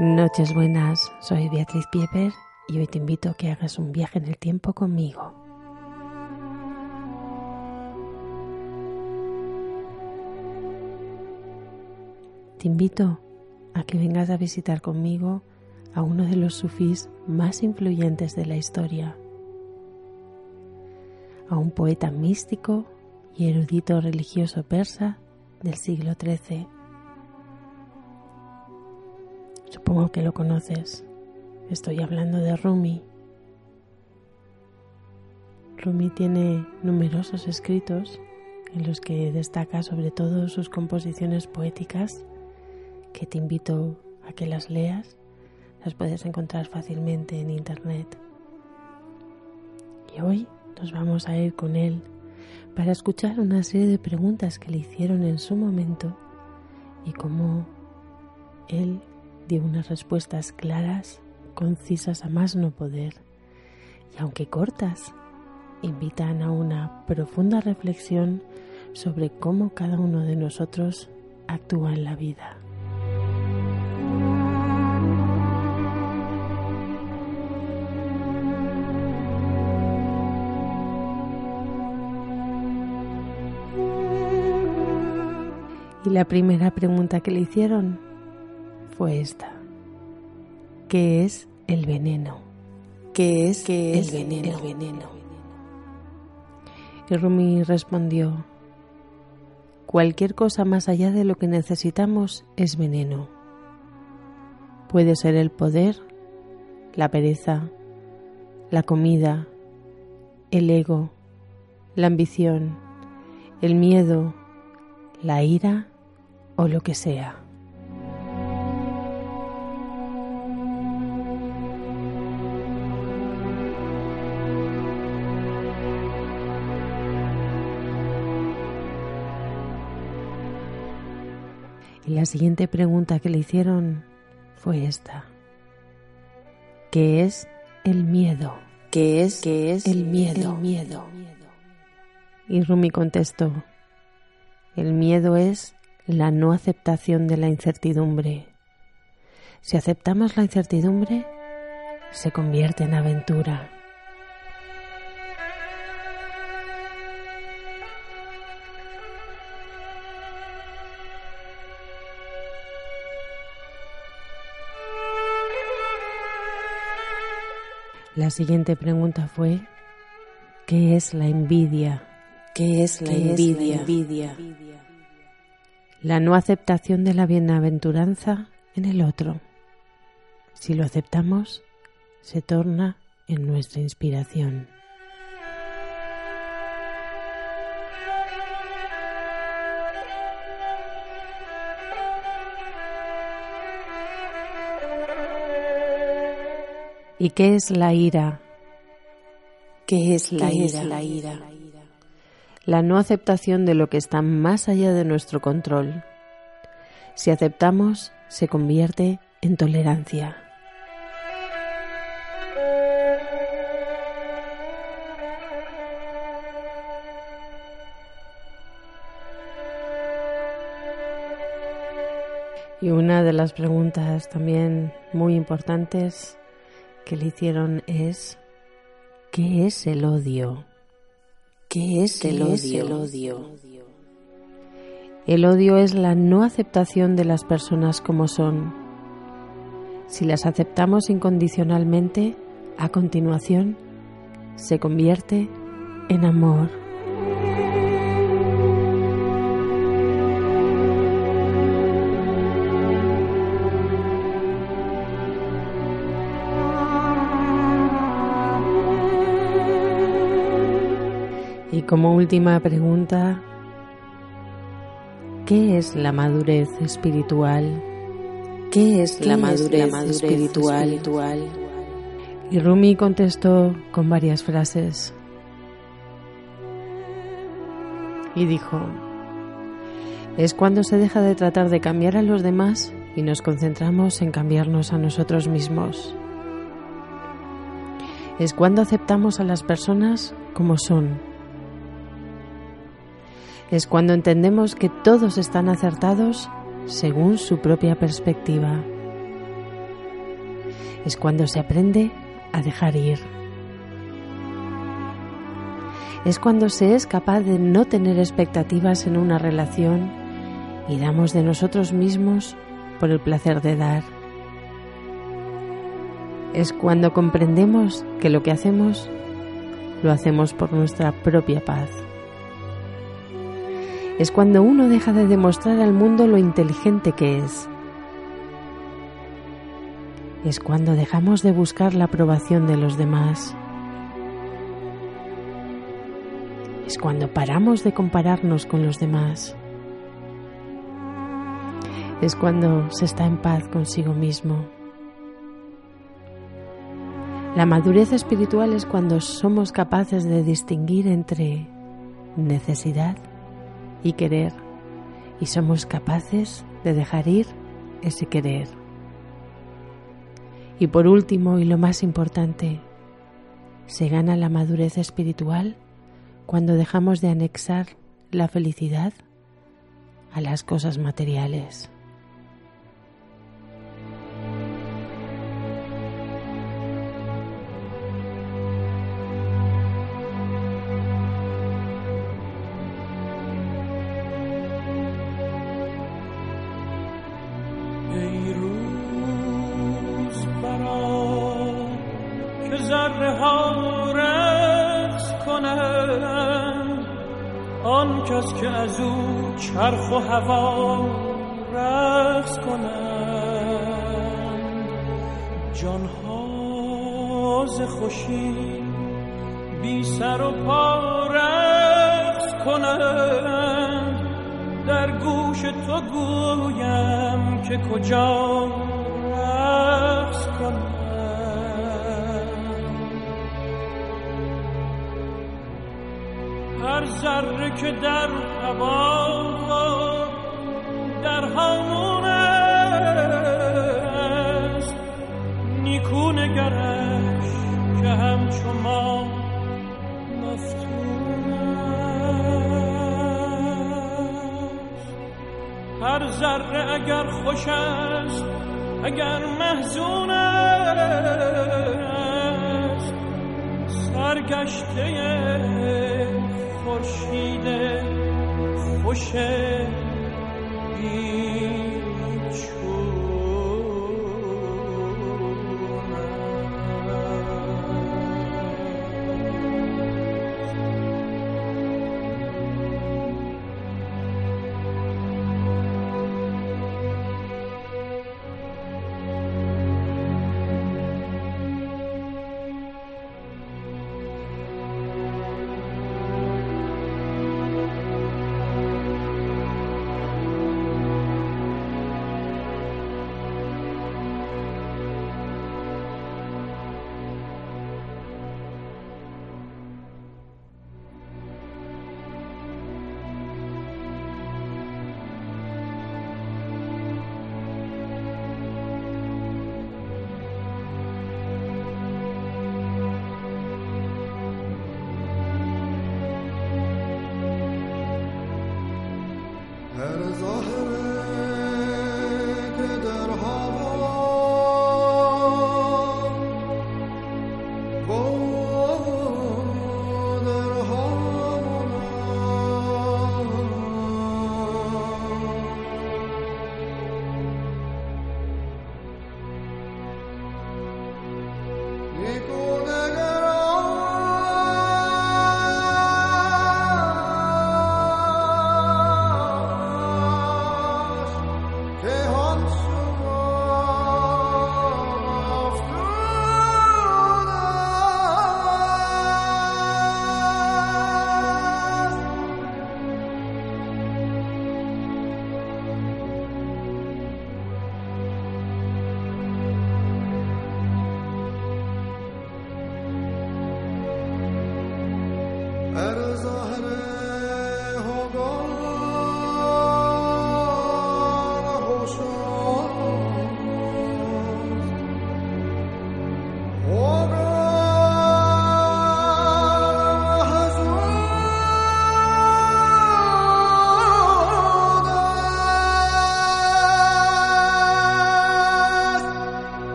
Noches buenas, soy Beatriz Pieper y hoy te invito a que hagas un viaje en el tiempo conmigo. Te invito a que vengas a visitar conmigo a uno de los sufís más influyentes de la historia, a un poeta místico y erudito religioso persa del siglo XIII Supongo que lo conoces. Estoy hablando de Rumi. Rumi tiene numerosos escritos en los que destaca sobre todo sus composiciones poéticas, que te invito a que las leas. Las puedes encontrar fácilmente en internet. Y hoy nos vamos a ir con él para escuchar una serie de preguntas que le hicieron en su momento y cómo él dio unas respuestas claras, concisas a más no poder, y aunque cortas, invitan a una profunda reflexión sobre cómo cada uno de nosotros actúa en la vida. Y la primera pregunta que le hicieron fue esta. ¿Qué es el veneno? ¿Qué es, el, veneno? el veneno? Y Rumi respondió, cualquier cosa más allá de lo que necesitamos es veneno. Puede ser el poder, la pereza, la comida, el ego, la ambición, el miedo, la ira o lo que sea. Y la siguiente pregunta que le hicieron fue esta. ¿Qué es el miedo? ¿Qué es, ¿Qué es el miedo? El miedo? Y Rumi contestó, el miedo es la no aceptación de la incertidumbre. Si aceptamos la incertidumbre, se convierte en aventura. La siguiente pregunta fue, ¿qué es la envidia? ¿Qué es la, envidia? la envidia? La no aceptación de la bienaventuranza en el otro. Si lo aceptamos, se torna en nuestra inspiración. ¿Y qué es la ira? ¿Qué es la, ira? la ira? La no aceptación de lo que está más allá de nuestro control. Si aceptamos, se convierte en tolerancia. Y una de las preguntas también muy importantes que le hicieron es ¿qué es el odio? ¿Qué es, el, odio? el odio? El odio es la no aceptación de las personas como son. Si las aceptamos incondicionalmente, a continuación se convierte en amor. Como última pregunta, ¿Qué es la madurez espiritual? ¿Qué es la madurez, espiritual? Y Rumi contestó con varias frases. Y dijo, es cuando se deja de tratar de cambiar a los demás y nos concentramos en cambiarnos a nosotros mismos. Es cuando aceptamos a las personas como son. Es cuando entendemos que todos están acertados según su propia perspectiva. Es cuando se aprende a dejar ir. Es cuando se es capaz de no tener expectativas en una relación y damos de nosotros mismos por el placer de dar. Es cuando comprendemos que lo que hacemos lo hacemos por nuestra propia paz. Es cuando uno deja de demostrar al mundo lo inteligente que es es cuando dejamos de buscar la aprobación de los demás. Es cuando paramos de compararnos con los demás. Es cuando se está en paz consigo mismo. La madurez espiritual es cuando somos capaces de distinguir entre necesidad y querer y somos capaces de dejar ir ese querer. Y por último, y lo más importante, se gana la madurez espiritual cuando dejamos de anexar la felicidad a las cosas materiales. که از او چرخ و هوا رقص کنند. جانها ز خوشی بی سر و پا رقص کنند. در گوش تو گویم که کجا هر ذره که در هوا در هامون است. نیکو نگرش که همچو ما مفتون هر ذره اگر خوش است اگر محزون است. سرگشته خورشید خوش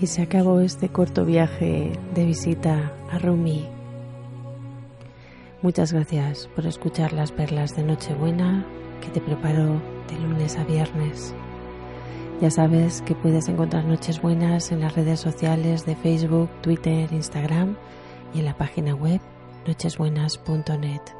Y se acabó este corto viaje de visita a Rumi. Muchas gracias por escuchar las perlas de Nochebuena que te preparo de lunes a viernes. Ya sabes que puedes encontrar Noches Buenas en las redes sociales de Facebook, Twitter, Instagram y en la página web nochesbuenas.net.